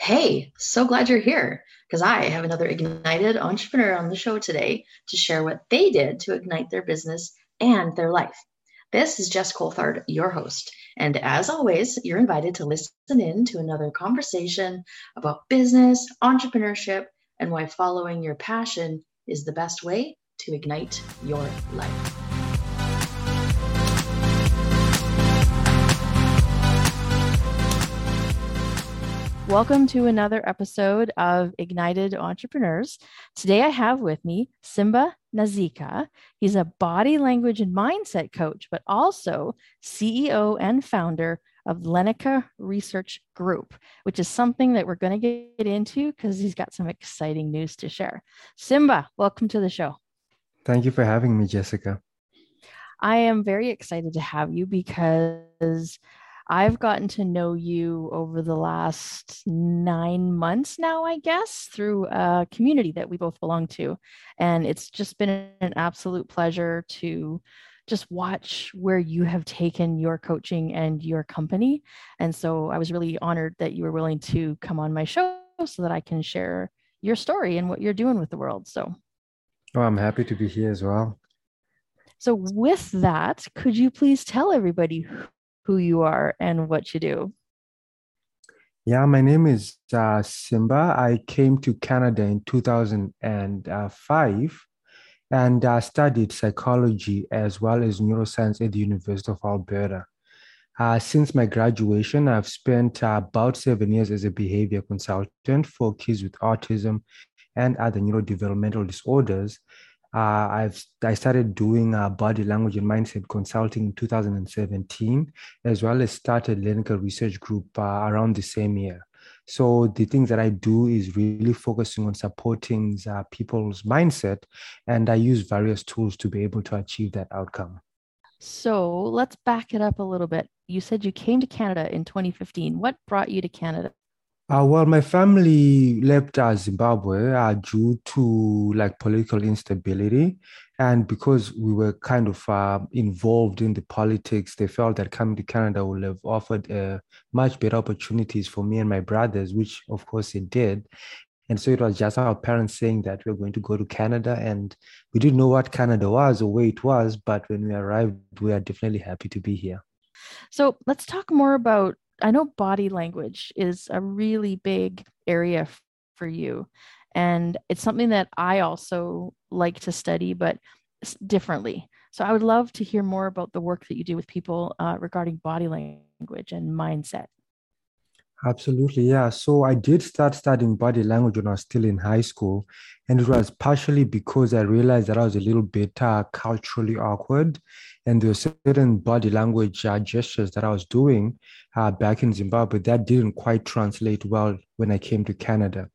Hey, so glad you're here because I have another ignited entrepreneur on the show today to share what they did to ignite their business and their life. This is Jess Coulthard, your host. And as always, you're invited to listen in to another conversation about business, entrepreneurship, and why following your passion is the best way to ignite your life. Welcome to another episode of Ignited Entrepreneurs. Today I have with me Simba Nazika. He's a body language and mindset coach, but also CEO and founder of Lenica Research Group, which is something that we're going to get into because he's got some exciting news to share. Simba, welcome to the show. Thank you for having me, Jessica. I am very excited to have you because I've gotten to know you over the last nine months now, I guess, through a community that we both belong to. And it's just been an absolute pleasure to just watch where you have taken your coaching and your company. And so I was really honored that you were willing to come on my show so that I can share your story and what you're doing with the world. So, oh, I'm happy to be here as well. So, with that, could you please tell everybody who you are and what you do. Yeah, my name is uh, Simba. I came to Canada in 2005 and uh, studied psychology as well as neuroscience at the University of Alberta. Uh, since my graduation, I've spent uh, about seven years as a behavior consultant for kids with autism and other neurodevelopmental disorders uh, I've I started doing uh, body language and mindset consulting in 2017, as well as started Lenica Research Group uh, around the same year. So the things that I do is really focusing on supporting uh, people's mindset, and I use various tools to be able to achieve that outcome. So let's back it up a little bit. You said you came to Canada in 2015. What brought you to Canada? Uh, well, my family left uh, Zimbabwe uh, due to like political instability, and because we were kind of uh, involved in the politics, they felt that coming to Canada would have offered uh, much better opportunities for me and my brothers, which of course it did. And so it was just our parents saying that we are going to go to Canada, and we didn't know what Canada was or where it was, but when we arrived, we are definitely happy to be here. So let's talk more about I know body language is a really big area f- for you. And it's something that I also like to study, but differently. So I would love to hear more about the work that you do with people uh, regarding body language and mindset. Absolutely, yeah. So I did start studying body language when I was still in high school, and it was partially because I realized that I was a little bit uh, culturally awkward, and there were certain body language uh, gestures that I was doing uh, back in Zimbabwe that didn't quite translate well when I came to Canada.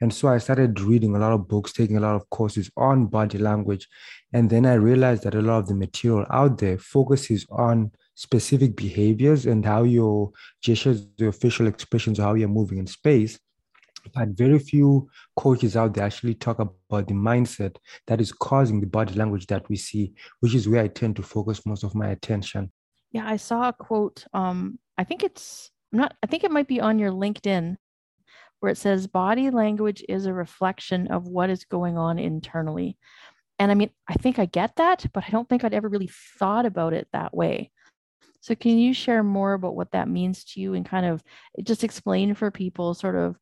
And so I started reading a lot of books, taking a lot of courses on body language, and then I realized that a lot of the material out there focuses on specific behaviors and how your gestures, your facial expressions, how you're moving in space. But very few coaches out there actually talk about the mindset that is causing the body language that we see, which is where I tend to focus most of my attention. Yeah, I saw a quote. Um, I think it's I'm not. I think it might be on your LinkedIn, where it says body language is a reflection of what is going on internally. And I mean, I think I get that, but I don't think I'd ever really thought about it that way. So, can you share more about what that means to you and kind of just explain for people, sort of,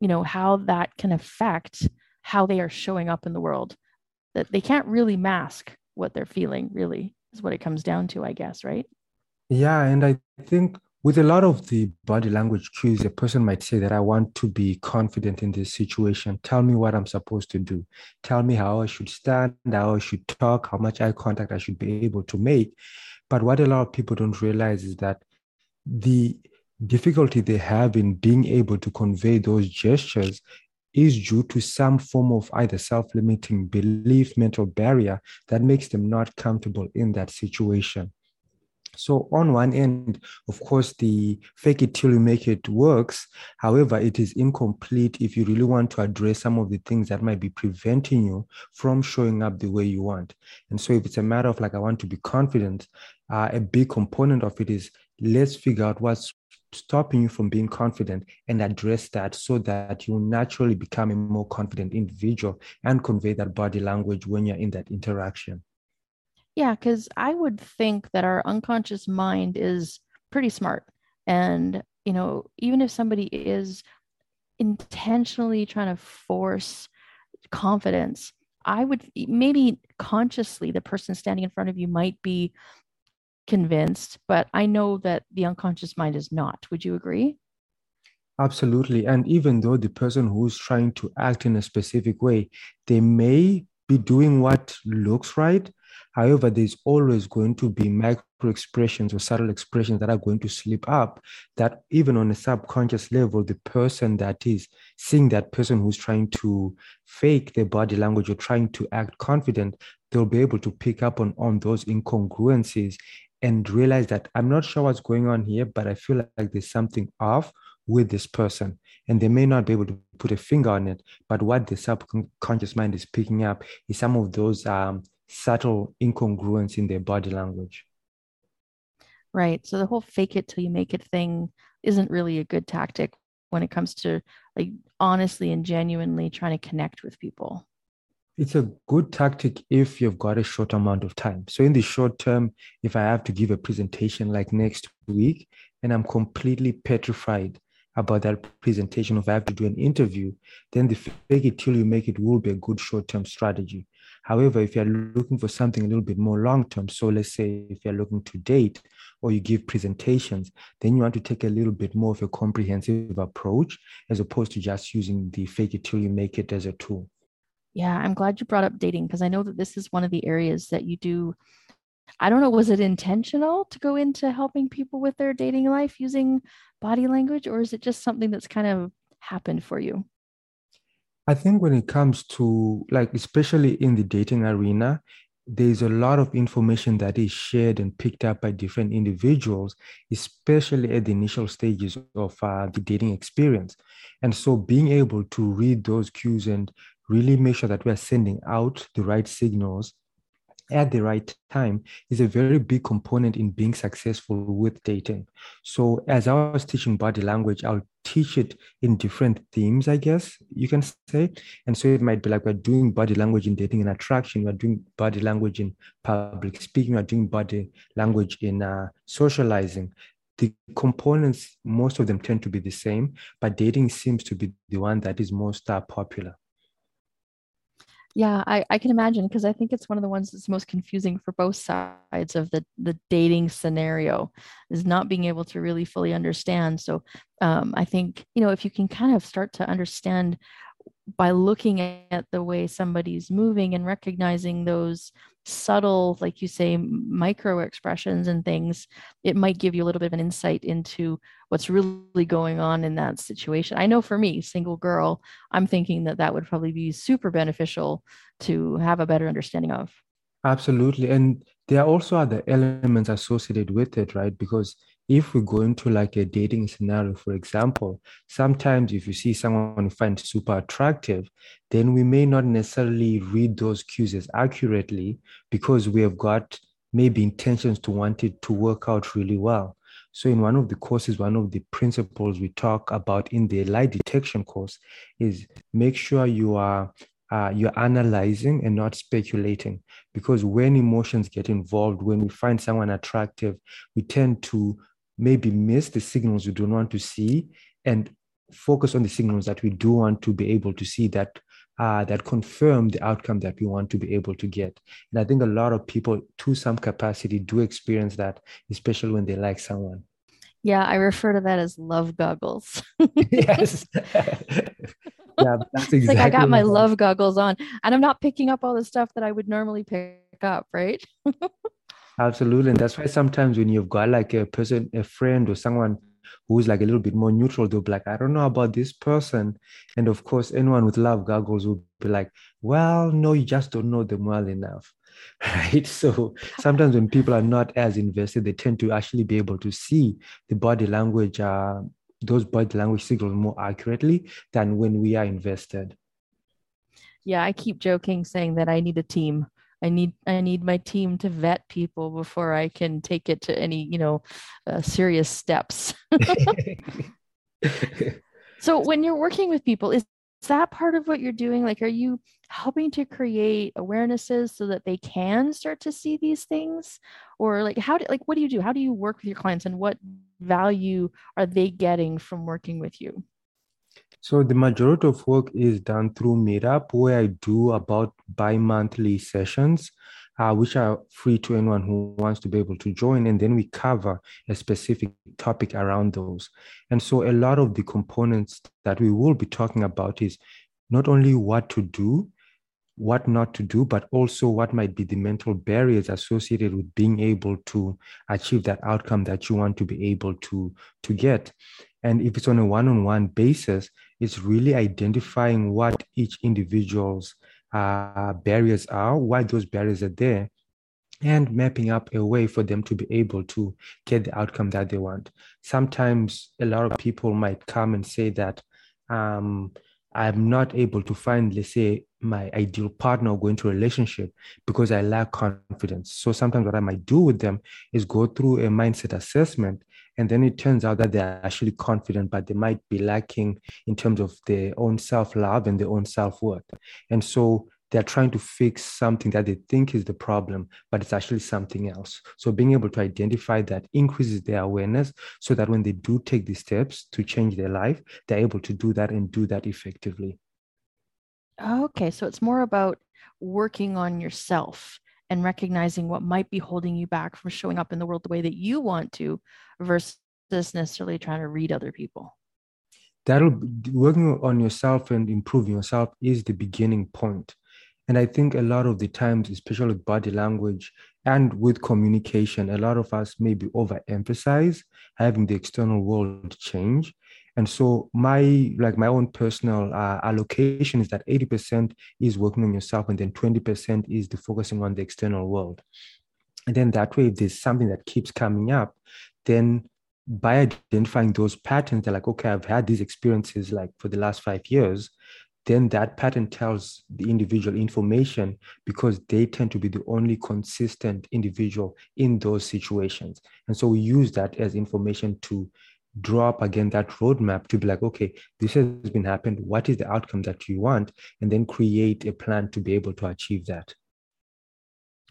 you know, how that can affect how they are showing up in the world? That they can't really mask what they're feeling, really, is what it comes down to, I guess, right? Yeah. And I think with a lot of the body language cues, a person might say that I want to be confident in this situation. Tell me what I'm supposed to do. Tell me how I should stand, how I should talk, how much eye contact I should be able to make. But what a lot of people don't realize is that the difficulty they have in being able to convey those gestures is due to some form of either self limiting belief, mental barrier that makes them not comfortable in that situation. So, on one end, of course, the fake it till you make it works. However, it is incomplete if you really want to address some of the things that might be preventing you from showing up the way you want. And so, if it's a matter of like, I want to be confident, uh, a big component of it is let's figure out what's stopping you from being confident and address that so that you naturally become a more confident individual and convey that body language when you're in that interaction. Yeah, because I would think that our unconscious mind is pretty smart. And, you know, even if somebody is intentionally trying to force confidence, I would maybe consciously the person standing in front of you might be convinced, but I know that the unconscious mind is not. Would you agree? Absolutely. And even though the person who's trying to act in a specific way, they may be doing what looks right. However, there's always going to be micro expressions or subtle expressions that are going to slip up that even on a subconscious level, the person that is seeing that person who's trying to fake their body language or trying to act confident, they'll be able to pick up on, on those incongruencies and realize that I'm not sure what's going on here, but I feel like there's something off with this person. And they may not be able to put a finger on it, but what the subconscious mind is picking up is some of those um, subtle incongruence in their body language. Right. So the whole fake it till you make it thing isn't really a good tactic when it comes to like honestly and genuinely trying to connect with people it's a good tactic if you've got a short amount of time. So in the short term, if I have to give a presentation like next week and I'm completely petrified about that presentation, if I have to do an interview, then the fake it till you make it will be a good short-term strategy. However, if you're looking for something a little bit more long-term, so let's say if you're looking to date or you give presentations, then you want to take a little bit more of a comprehensive approach as opposed to just using the fake it till you make it as a tool. Yeah, I'm glad you brought up dating because I know that this is one of the areas that you do. I don't know, was it intentional to go into helping people with their dating life using body language, or is it just something that's kind of happened for you? I think when it comes to, like, especially in the dating arena, there's a lot of information that is shared and picked up by different individuals, especially at the initial stages of uh, the dating experience. And so being able to read those cues and really make sure that we are sending out the right signals at the right time is a very big component in being successful with dating. So, as I was teaching body language, I'll teach it in different themes, I guess you can say. And so it might be like we're doing body language in dating and attraction, we're doing body language in public speaking, we're doing body language in uh, socializing. The components, most of them tend to be the same, but dating seems to be the one that is most uh, popular. Yeah, I, I can imagine because I think it's one of the ones that's most confusing for both sides of the the dating scenario is not being able to really fully understand. So um, I think you know if you can kind of start to understand by looking at the way somebody's moving and recognizing those subtle, like you say, micro expressions and things, it might give you a little bit of an insight into what's really going on in that situation. I know for me, single girl, I'm thinking that that would probably be super beneficial to have a better understanding of. Absolutely. And there are also other elements associated with it, right? Because if we go into like a dating scenario, for example, sometimes if you see someone you find super attractive, then we may not necessarily read those cues as accurately because we have got maybe intentions to want it to work out really well. So, in one of the courses, one of the principles we talk about in the lie detection course is make sure you are uh, you're analyzing and not speculating because when emotions get involved when we find someone attractive we tend to maybe miss the signals we don't want to see and focus on the signals that we do want to be able to see that uh, that confirm the outcome that we want to be able to get. And I think a lot of people, to some capacity, do experience that, especially when they like someone. Yeah, I refer to that as love goggles. yes. yeah, that's exactly. like I got my love goggles on, and I'm not picking up all the stuff that I would normally pick up, right? Absolutely. And that's why sometimes when you've got like a person, a friend or someone who's like a little bit more neutral, they'll be like, I don't know about this person. And of course, anyone with love goggles will be like, well, no, you just don't know them well enough. Right. So sometimes when people are not as invested, they tend to actually be able to see the body language, uh, those body language signals more accurately than when we are invested. Yeah, I keep joking saying that I need a team I need I need my team to vet people before I can take it to any you know uh, serious steps. so when you're working with people, is that part of what you're doing? Like, are you helping to create awarenesses so that they can start to see these things, or like how do like what do you do? How do you work with your clients, and what value are they getting from working with you? So the majority of work is done through Meetup, where I do about bi-monthly sessions, uh, which are free to anyone who wants to be able to join. And then we cover a specific topic around those. And so a lot of the components that we will be talking about is not only what to do, what not to do, but also what might be the mental barriers associated with being able to achieve that outcome that you want to be able to, to get. And if it's on a one on one basis, it's really identifying what each individual's uh, barriers are, why those barriers are there, and mapping up a way for them to be able to get the outcome that they want. Sometimes a lot of people might come and say that um, I'm not able to find, let's say, my ideal partner or go into a relationship because I lack confidence. So sometimes what I might do with them is go through a mindset assessment. And then it turns out that they're actually confident, but they might be lacking in terms of their own self love and their own self worth. And so they're trying to fix something that they think is the problem, but it's actually something else. So being able to identify that increases their awareness so that when they do take the steps to change their life, they're able to do that and do that effectively. Okay, so it's more about working on yourself and recognizing what might be holding you back from showing up in the world the way that you want to versus necessarily trying to read other people that'll working on yourself and improving yourself is the beginning point and I think a lot of the times, especially with body language and with communication, a lot of us maybe overemphasize having the external world change. And so my like my own personal uh, allocation is that 80% is working on yourself and then 20% is the focusing on the external world. And then that way, if there's something that keeps coming up, then by identifying those patterns, they're like, okay, I've had these experiences like for the last five years then that pattern tells the individual information because they tend to be the only consistent individual in those situations. And so we use that as information to draw up again that roadmap to be like, okay, this has been happened. What is the outcome that you want? And then create a plan to be able to achieve that.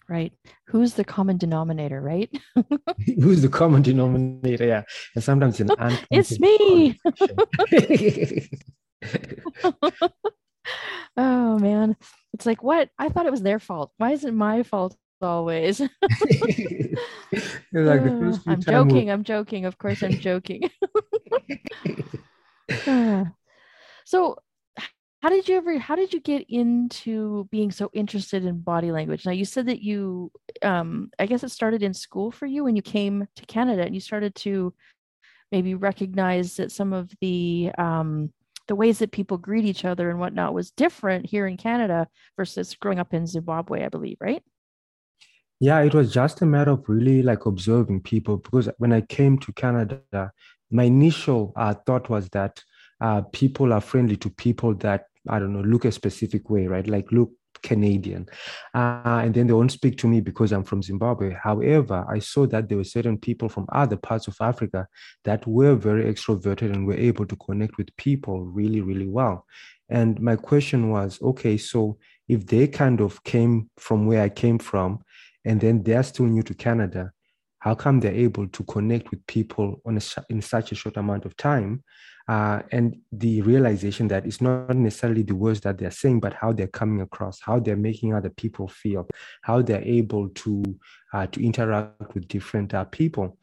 Right. Who's the common denominator, right? Who's the common denominator? Yeah. And sometimes an it's me. oh man. It's like what? I thought it was their fault. Why is it my fault always? Like oh, i'm joking i'm joking. Of course i'm joking. So how did you ever how did you get into being so interested in body language? Now you said that you um i guess it started in school for you when you came to canada and you started to maybe recognize that some of the um the ways that people greet each other and whatnot was different here in Canada versus growing up in Zimbabwe, I believe, right? Yeah, it was just a matter of really like observing people because when I came to Canada, my initial uh, thought was that uh, people are friendly to people that I don't know look a specific way, right? Like look Canadian. Uh, and then they won't speak to me because I'm from Zimbabwe. However, I saw that there were certain people from other parts of Africa that were very extroverted and were able to connect with people really, really well. And my question was okay, so if they kind of came from where I came from, and then they're still new to Canada, how come they're able to connect with people on a, in such a short amount of time? Uh, and the realization that it's not necessarily the words that they're saying, but how they're coming across, how they're making other people feel, how they're able to uh, to interact with different uh, people.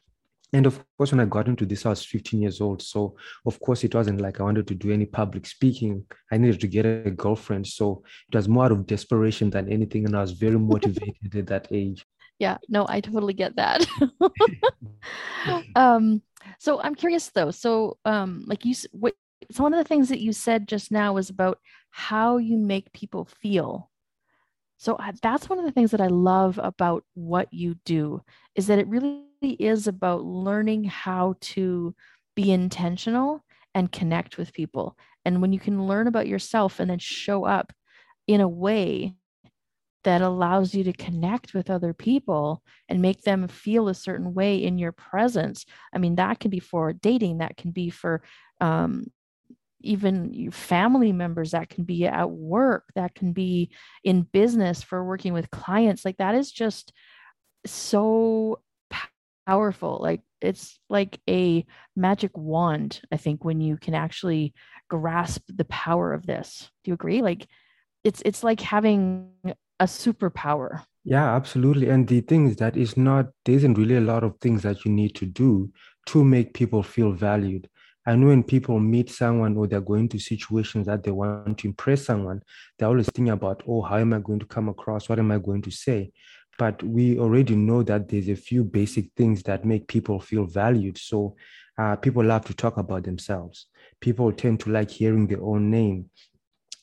And of course, when I got into this, I was 15 years old. So, of course, it wasn't like I wanted to do any public speaking. I needed to get a girlfriend. So, it was more out of desperation than anything. And I was very motivated at that age. Yeah, no, I totally get that. um, so I'm curious though. So, um, like you, what, so one of the things that you said just now was about how you make people feel. So uh, that's one of the things that I love about what you do is that it really is about learning how to be intentional and connect with people. And when you can learn about yourself and then show up in a way that allows you to connect with other people and make them feel a certain way in your presence. I mean, that can be for dating, that can be for um, even your family members, that can be at work, that can be in business for working with clients. Like, that is just so powerful. Like, it's like a magic wand, I think, when you can actually grasp the power of this. Do you agree? Like, it's it's like having a superpower. Yeah, absolutely. And the thing is that it's not, there isn't really a lot of things that you need to do to make people feel valued. Know when people meet someone or they're going to situations that they want to impress someone, they're always thinking about, oh, how am I going to come across? What am I going to say? But we already know that there's a few basic things that make people feel valued. So uh, people love to talk about themselves. People tend to like hearing their own name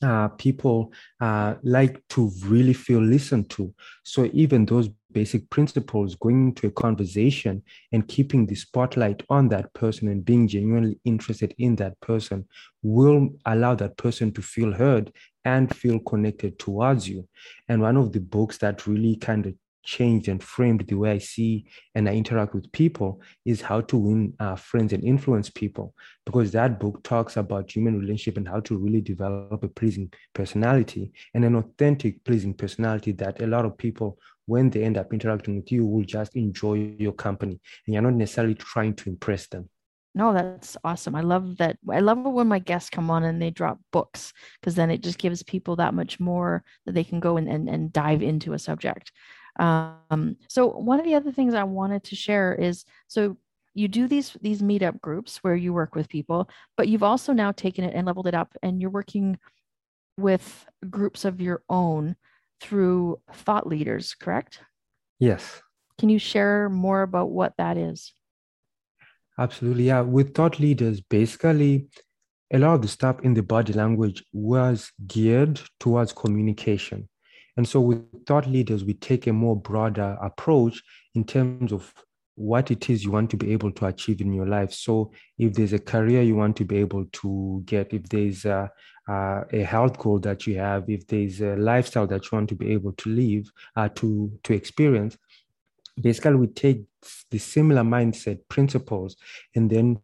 uh, people uh, like to really feel listened to. So even those basic principles, going into a conversation and keeping the spotlight on that person and being genuinely interested in that person will allow that person to feel heard and feel connected towards you. And one of the books that really kind of changed and framed the way I see and I interact with people is how to win uh, friends and influence people. Because that book talks about human relationship and how to really develop a pleasing personality and an authentic pleasing personality that a lot of people, when they end up interacting with you, will just enjoy your company and you're not necessarily trying to impress them. No, that's awesome. I love that. I love when my guests come on and they drop books because then it just gives people that much more that they can go and, and, and dive into a subject. Um, so one of the other things I wanted to share is so you do these these meetup groups where you work with people, but you've also now taken it and leveled it up, and you're working with groups of your own through thought leaders, correct? Yes. Can you share more about what that is? Absolutely. Yeah. With thought leaders, basically, a lot of the stuff in the body language was geared towards communication. And so with thought leaders, we take a more broader approach in terms of what it is you want to be able to achieve in your life. So if there's a career you want to be able to get, if there's a, a, a health goal that you have, if there's a lifestyle that you want to be able to live, uh, to, to experience, basically we take the similar mindset principles and then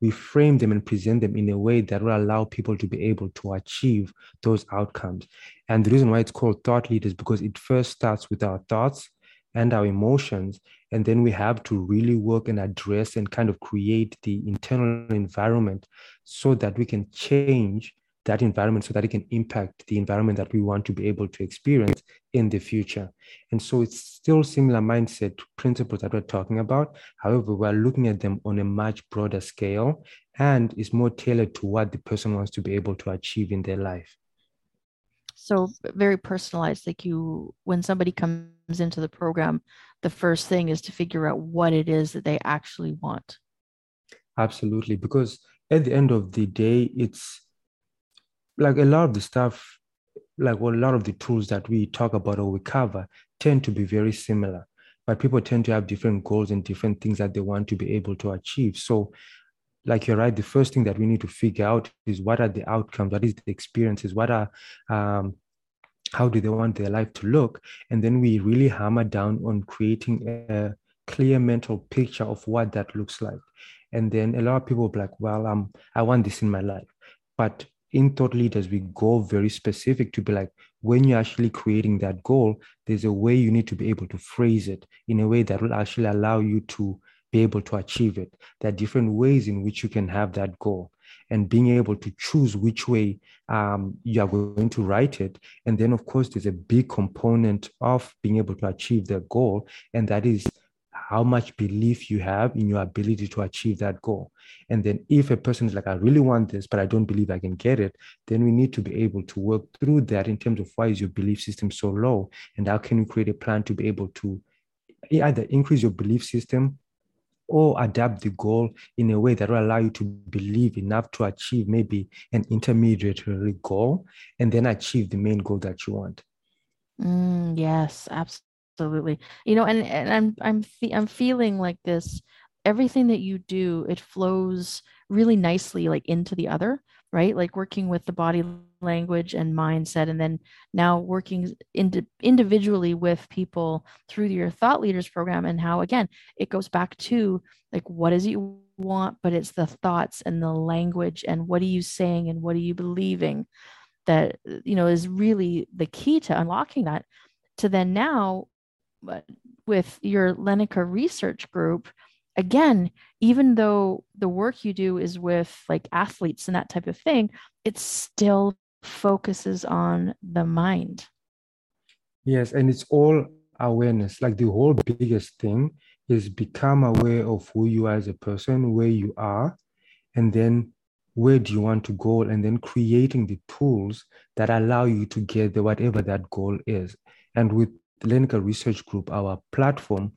we frame them and present them in a way that will allow people to be able to achieve those outcomes. And the reason why it's called thought lead is because it first starts with our thoughts and our emotions. And then we have to really work and address and kind of create the internal environment so that we can change that environment so that it can impact the environment that we want to be able to experience in the future. And so it's still similar mindset principles that we're talking about. However, we're looking at them on a much broader scale and it's more tailored to what the person wants to be able to achieve in their life. So very personalized. Like you, when somebody comes into the program, the first thing is to figure out what it is that they actually want. Absolutely. Because at the end of the day, it's like a lot of the stuff, like well, a lot of the tools that we talk about or we cover tend to be very similar, but people tend to have different goals and different things that they want to be able to achieve. So, like you're right, the first thing that we need to figure out is what are the outcomes, what is the experiences, what are um, how do they want their life to look, and then we really hammer down on creating a clear mental picture of what that looks like. And then a lot of people be like, well, um, I want this in my life. But in thought leaders, we go very specific to be like, when you're actually creating that goal, there's a way you need to be able to phrase it in a way that will actually allow you to be able to achieve it. There are different ways in which you can have that goal and being able to choose which way um, you are going to write it. And then, of course, there's a big component of being able to achieve the goal, and that is how much belief you have in your ability to achieve that goal. And then if a person is like, I really want this, but I don't believe I can get it, then we need to be able to work through that in terms of why is your belief system so low? And how can you create a plan to be able to either increase your belief system or adapt the goal in a way that will allow you to believe enough to achieve maybe an intermediate goal and then achieve the main goal that you want. Mm, yes, absolutely absolutely you know and, and i'm i'm fe- i'm feeling like this everything that you do it flows really nicely like into the other right? Like working with the body language and mindset, and then now working ind- individually with people through your thought leaders program, and how again it goes back to like what is it you want, but it's the thoughts and the language and what are you saying and what are you believing that you know is really the key to unlocking that. To then now, with your Lenica research group again, even though the work you do is with like athletes and that type of thing, it still focuses on the mind. Yes, and it's all awareness. Like the whole biggest thing is become aware of who you are as a person, where you are, and then where do you want to go, and then creating the tools that allow you to get the whatever that goal is. And with the Lenica Research Group, our platform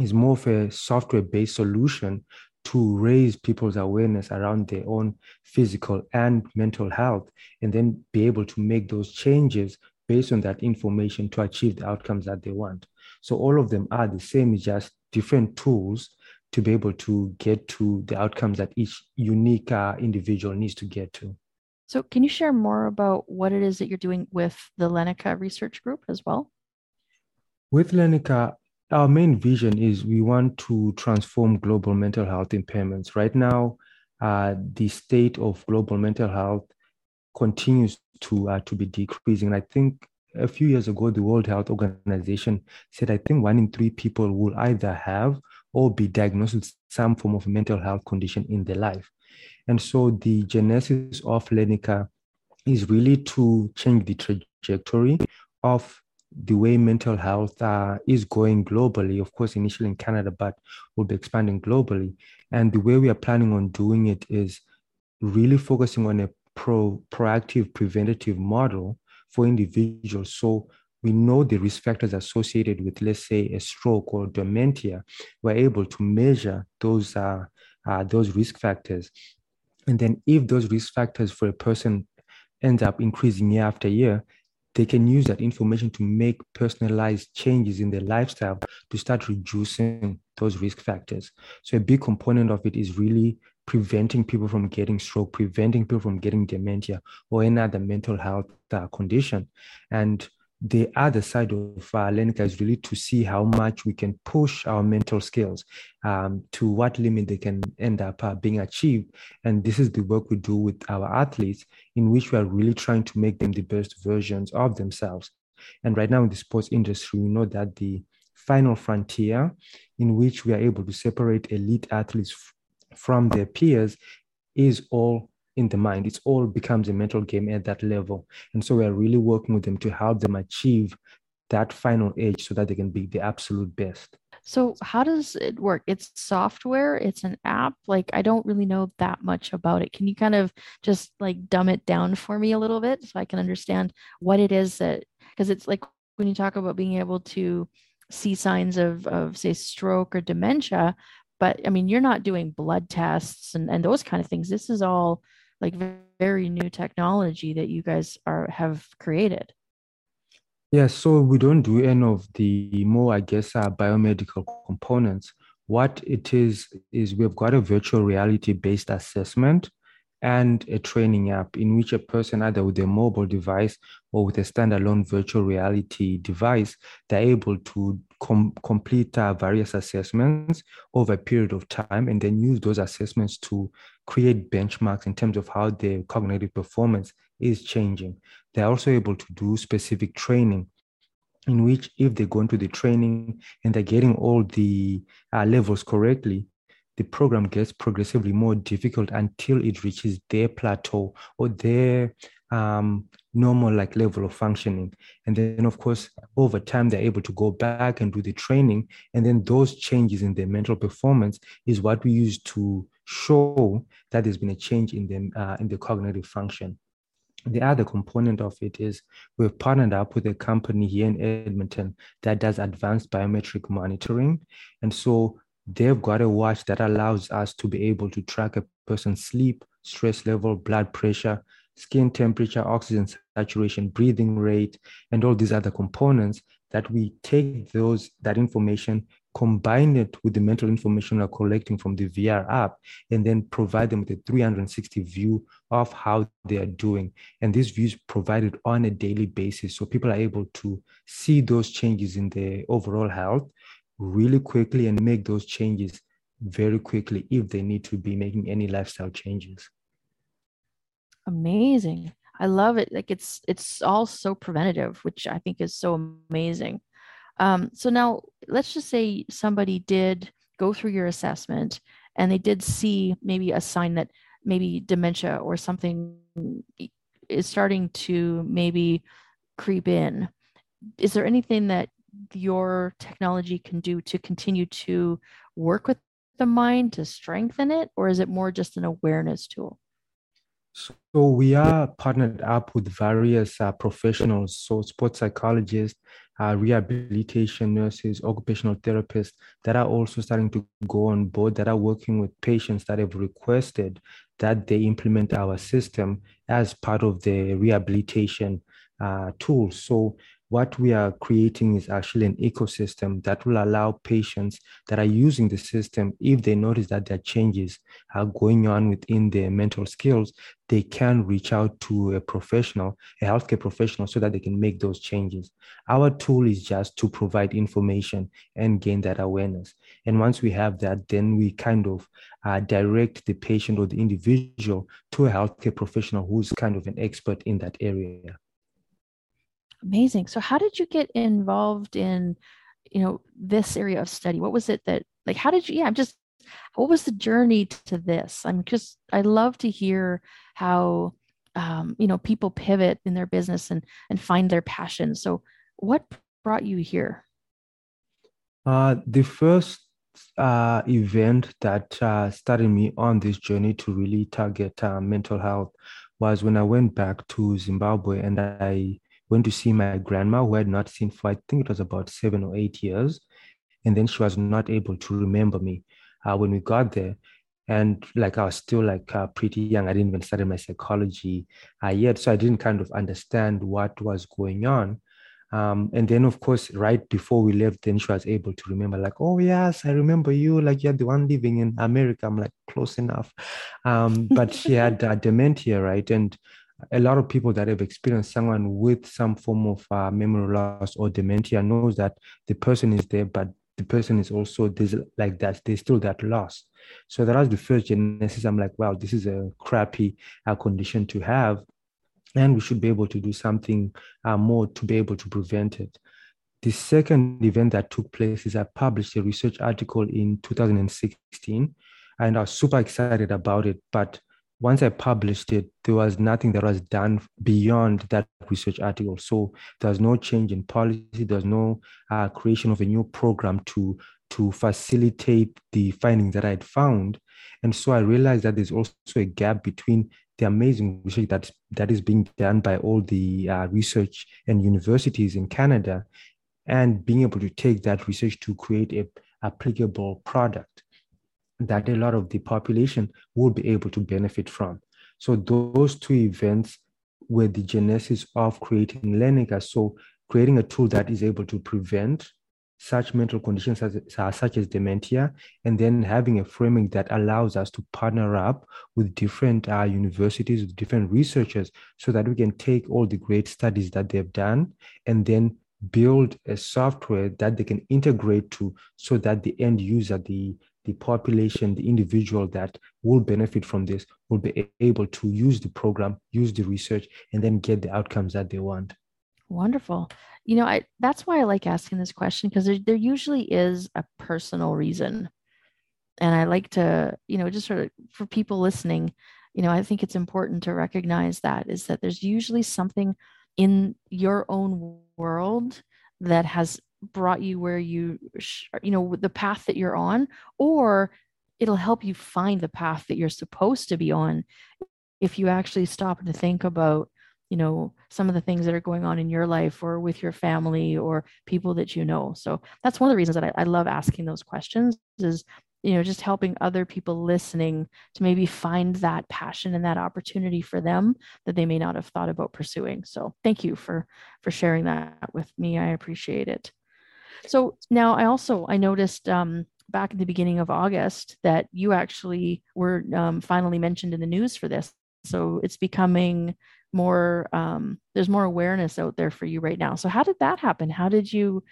is more of a software based solution to raise people's awareness around their own physical and mental health, and then be able to make those changes based on that information to achieve the outcomes that they want. So all of them are the same, just different tools to be able to get to the outcomes that each unique uh, individual needs to get to. So, can you share more about what it is that you're doing with the Lenica Research Group as well? With Lenica, our main vision is we want to transform global mental health impairments. Right now, uh, the state of global mental health continues to uh, to be decreasing. And I think a few years ago, the World Health Organization said I think one in three people will either have or be diagnosed with some form of mental health condition in their life. And so the genesis of Lenica is really to change the trajectory of the way mental health uh, is going globally, of course, initially in Canada, but will be expanding globally. And the way we are planning on doing it is really focusing on a pro, proactive preventative model for individuals. So we know the risk factors associated with, let's say, a stroke or dementia. We're able to measure those, uh, uh, those risk factors. And then if those risk factors for a person ends up increasing year after year, they can use that information to make personalized changes in their lifestyle to start reducing those risk factors. So a big component of it is really preventing people from getting stroke, preventing people from getting dementia or any other mental health uh, condition. And the other side of uh, Lenica is really to see how much we can push our mental skills um, to what limit they can end up uh, being achieved. And this is the work we do with our athletes, in which we are really trying to make them the best versions of themselves. And right now in the sports industry, we know that the final frontier in which we are able to separate elite athletes f- from their peers is all in the mind. It's all becomes a mental game at that level. And so we're really working with them to help them achieve that final edge so that they can be the absolute best. So how does it work? It's software, it's an app. Like I don't really know that much about it. Can you kind of just like dumb it down for me a little bit so I can understand what it is that because it's like when you talk about being able to see signs of of say stroke or dementia, but I mean you're not doing blood tests and, and those kind of things. This is all like very new technology that you guys are have created. Yeah, so we don't do any of the more, I guess, uh, biomedical components. What it is, is we've got a virtual reality based assessment and a training app in which a person, either with a mobile device or with a standalone virtual reality device, they're able to com- complete uh, various assessments over a period of time and then use those assessments to create benchmarks in terms of how their cognitive performance is changing. They're also able to do specific training in which if they go into the training and they're getting all the uh, levels correctly, the program gets progressively more difficult until it reaches their plateau or their um, normal like level of functioning. And then of course over time they're able to go back and do the training. And then those changes in their mental performance is what we use to show that there's been a change in them uh, in the cognitive function. The other component of it is we've partnered up with a company here in edmonton that does advanced biometric monitoring. And so they've got a watch that allows us to be able to track a person's sleep stress level blood pressure skin temperature, oxygen saturation, breathing rate, and all these other components that we take those that information, combine it with the mental information we're collecting from the VR app, and then provide them with a 360 view of how they are doing. And these views provided on a daily basis. So people are able to see those changes in their overall health really quickly and make those changes very quickly if they need to be making any lifestyle changes. Amazing. I love it. Like it's it's all so preventative, which I think is so amazing. Um, so now let's just say somebody did go through your assessment and they did see maybe a sign that maybe dementia or something is starting to maybe creep in. Is there anything that your technology can do to continue to work with the mind to strengthen it, or is it more just an awareness tool? So we are partnered up with various uh, professionals, so sports psychologists, uh, rehabilitation nurses, occupational therapists that are also starting to go on board, that are working with patients that have requested that they implement our system as part of the rehabilitation uh, tool. So what we are creating is actually an ecosystem that will allow patients that are using the system, if they notice that there are changes are going on within their mental skills, they can reach out to a professional, a healthcare professional, so that they can make those changes. Our tool is just to provide information and gain that awareness. And once we have that, then we kind of uh, direct the patient or the individual to a healthcare professional who's kind of an expert in that area. Amazing. So how did you get involved in, you know, this area of study? What was it that like how did you yeah, I'm just what was the journey to this? I'm just I love to hear how um, you know, people pivot in their business and and find their passion. So what brought you here? Uh, the first uh, event that uh, started me on this journey to really target uh, mental health was when I went back to Zimbabwe and I went to see my grandma who I had not seen for I think it was about seven or eight years. And then she was not able to remember me uh, when we got there. And like I was still like uh, pretty young. I didn't even study my psychology uh, yet. So I didn't kind of understand what was going on. Um, and then, of course, right before we left, then she was able to remember, like, oh, yes, I remember you. Like, you're the one living in America. I'm like, close enough. Um, but she had uh, dementia, right? And a lot of people that have experienced someone with some form of uh, memory loss or dementia knows that the person is there, but the person is also there's like that. There's still that loss. So that was the first genesis. I'm like, wow, this is a crappy uh, condition to have, and we should be able to do something uh, more to be able to prevent it. The second event that took place is I published a research article in 2016, and I was super excited about it, but once I published it, there was nothing that was done beyond that research article. So there's no change in policy. There's no uh, creation of a new program to to facilitate the findings that I had found. And so I realized that there's also a gap between the amazing research that that is being done by all the uh, research and universities in Canada, and being able to take that research to create a applicable product that a lot of the population will be able to benefit from. So those two events were the genesis of creating Lenica. So creating a tool that is able to prevent such mental conditions as, such as dementia, and then having a framing that allows us to partner up with different uh, universities, with different researchers, so that we can take all the great studies that they've done and then build a software that they can integrate to so that the end user, the the population, the individual that will benefit from this will be able to use the program, use the research, and then get the outcomes that they want. Wonderful. You know, I that's why I like asking this question because there, there usually is a personal reason. And I like to, you know, just sort of for people listening, you know, I think it's important to recognize that is that there's usually something in your own world that has brought you where you you know the path that you're on or it'll help you find the path that you're supposed to be on. If you actually stop to think about you know some of the things that are going on in your life or with your family or people that you know. So that's one of the reasons that I, I love asking those questions is you know just helping other people listening to maybe find that passion and that opportunity for them that they may not have thought about pursuing. So thank you for for sharing that with me. I appreciate it So now I also I noticed um, back at the beginning of August that you actually were um, finally mentioned in the news for this. So it's becoming more um, there's more awareness out there for you right now. So how did that happen? How did you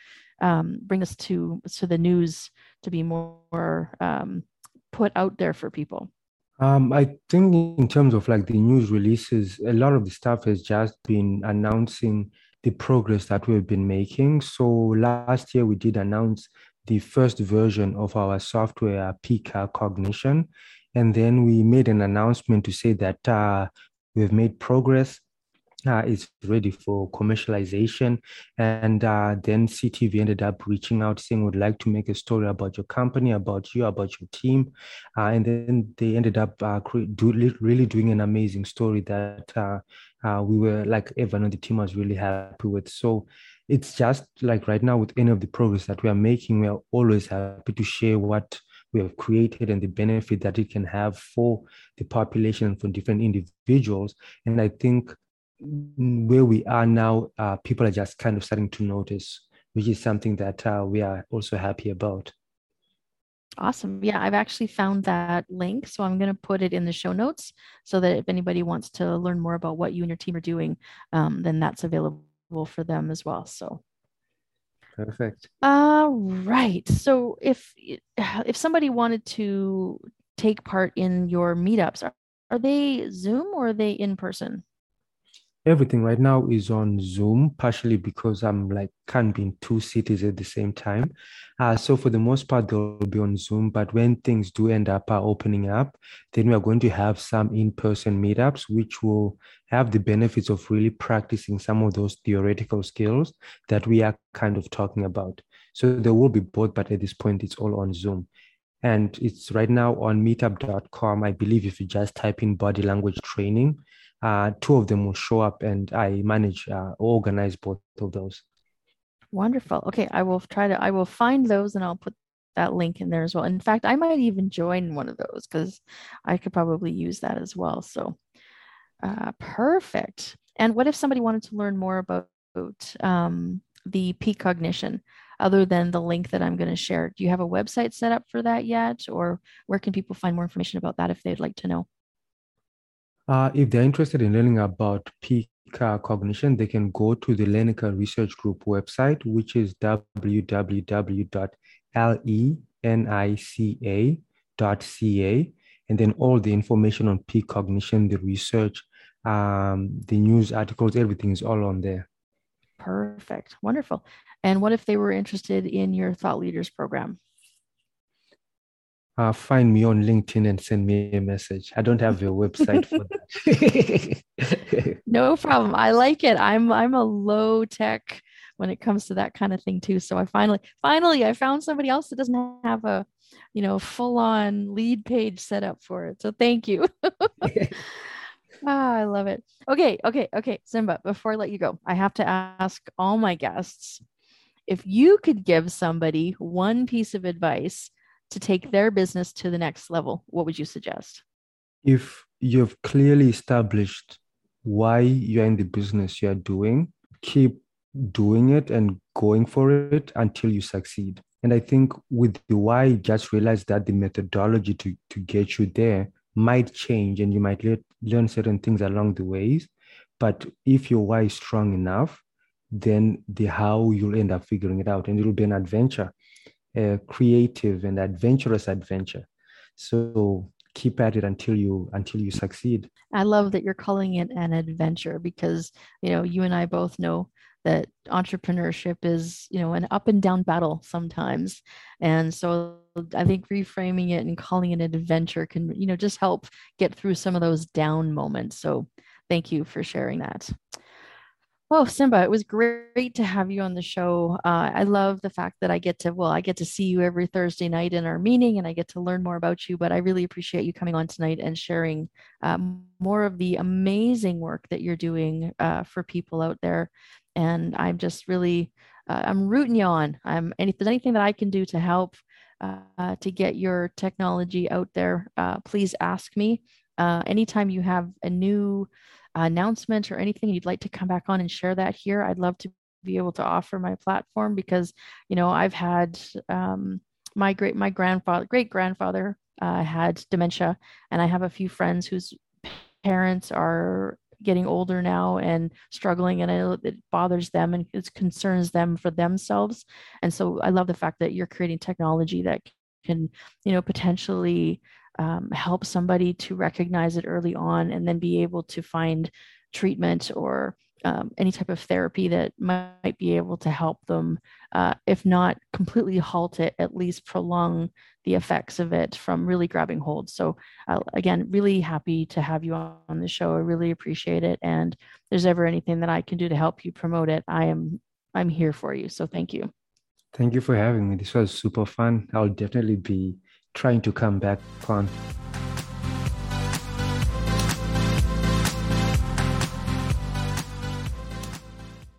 um, bring us to to the news to be more um, put out there for people? Um, I think in terms of like the news releases, a lot of the stuff has just been announcing the progress that we've been making. So last year we did announce the first version of our software, Peak Cognition, and then we made an announcement to say that uh, we've made progress uh, is ready for commercialization. And uh, then CTV ended up reaching out saying, would like to make a story about your company, about you, about your team. Uh, and then they ended up uh, do, really doing an amazing story that uh, uh, we were like, Evan and the team was really happy with. So it's just like right now with any of the progress that we are making, we are always happy to share what we have created and the benefit that it can have for the population and for different individuals. And I think where we are now, uh, people are just kind of starting to notice, which is something that uh, we are also happy about. Awesome. Yeah, I've actually found that link. So I'm going to put it in the show notes so that if anybody wants to learn more about what you and your team are doing, um, then that's available for them as well. So perfect. All right. So if if somebody wanted to take part in your meetups, are, are they Zoom or are they in person? Everything right now is on Zoom, partially because I'm like can't be in two cities at the same time. Uh, so for the most part, they'll be on Zoom. But when things do end up uh, opening up, then we are going to have some in-person meetups, which will have the benefits of really practicing some of those theoretical skills that we are kind of talking about. So there will be both, but at this point, it's all on Zoom. And it's right now on meetup.com. I believe if you just type in body language training, uh, two of them will show up and I manage, uh, organize both of those. Wonderful. Okay, I will try to, I will find those and I'll put that link in there as well. In fact, I might even join one of those because I could probably use that as well. So uh, perfect. And what if somebody wanted to learn more about um, the peak cognition other than the link that I'm going to share? Do you have a website set up for that yet? Or where can people find more information about that if they'd like to know? Uh, if they're interested in learning about peak cognition, they can go to the Lenica Research Group website, which is www.lenica.ca. And then all the information on peak cognition, the research, um, the news articles, everything is all on there. Perfect. Wonderful. And what if they were interested in your Thought Leaders program? Uh, find me on LinkedIn and send me a message. I don't have a website for that. no problem. I like it. I'm I'm a low tech when it comes to that kind of thing too. So I finally finally I found somebody else that doesn't have a you know full on lead page set up for it. So thank you. Ah, I love it. Okay, okay, okay. Simba, before I let you go, I have to ask all my guests if you could give somebody one piece of advice to take their business to the next level, what would you suggest? If you've clearly established why you're in the business you're doing, keep doing it and going for it until you succeed. And I think with the why, just realize that the methodology to, to get you there might change and you might le- learn certain things along the ways. But if your why is strong enough, then the how you'll end up figuring it out and it'll be an adventure a creative and adventurous adventure. So keep at it until you until you succeed. I love that you're calling it an adventure because you know you and I both know that entrepreneurship is you know an up and down battle sometimes and so i think reframing it and calling it an adventure can you know just help get through some of those down moments so thank you for sharing that Oh, Simba, it was great to have you on the show. Uh, I love the fact that I get to, well, I get to see you every Thursday night in our meeting and I get to learn more about you. But I really appreciate you coming on tonight and sharing um, more of the amazing work that you're doing uh, for people out there. And I'm just really, uh, I'm rooting you on. I'm, and if there's anything that I can do to help uh, to get your technology out there, uh, please ask me. Uh, anytime you have a new announcement or anything you'd like to come back on and share that here, I'd love to be able to offer my platform because you know I've had um, my great my grandfather great grandfather uh, had dementia, and I have a few friends whose parents are getting older now and struggling and it bothers them and it concerns them for themselves. And so I love the fact that you're creating technology that can you know potentially um, help somebody to recognize it early on and then be able to find treatment or um, any type of therapy that might be able to help them, uh, if not completely halt it, at least prolong the effects of it from really grabbing hold. So, uh, again, really happy to have you on the show. I really appreciate it. And if there's ever anything that I can do to help you promote it, I am I'm here for you. So, thank you. Thank you for having me. This was super fun. I'll definitely be trying to come back on.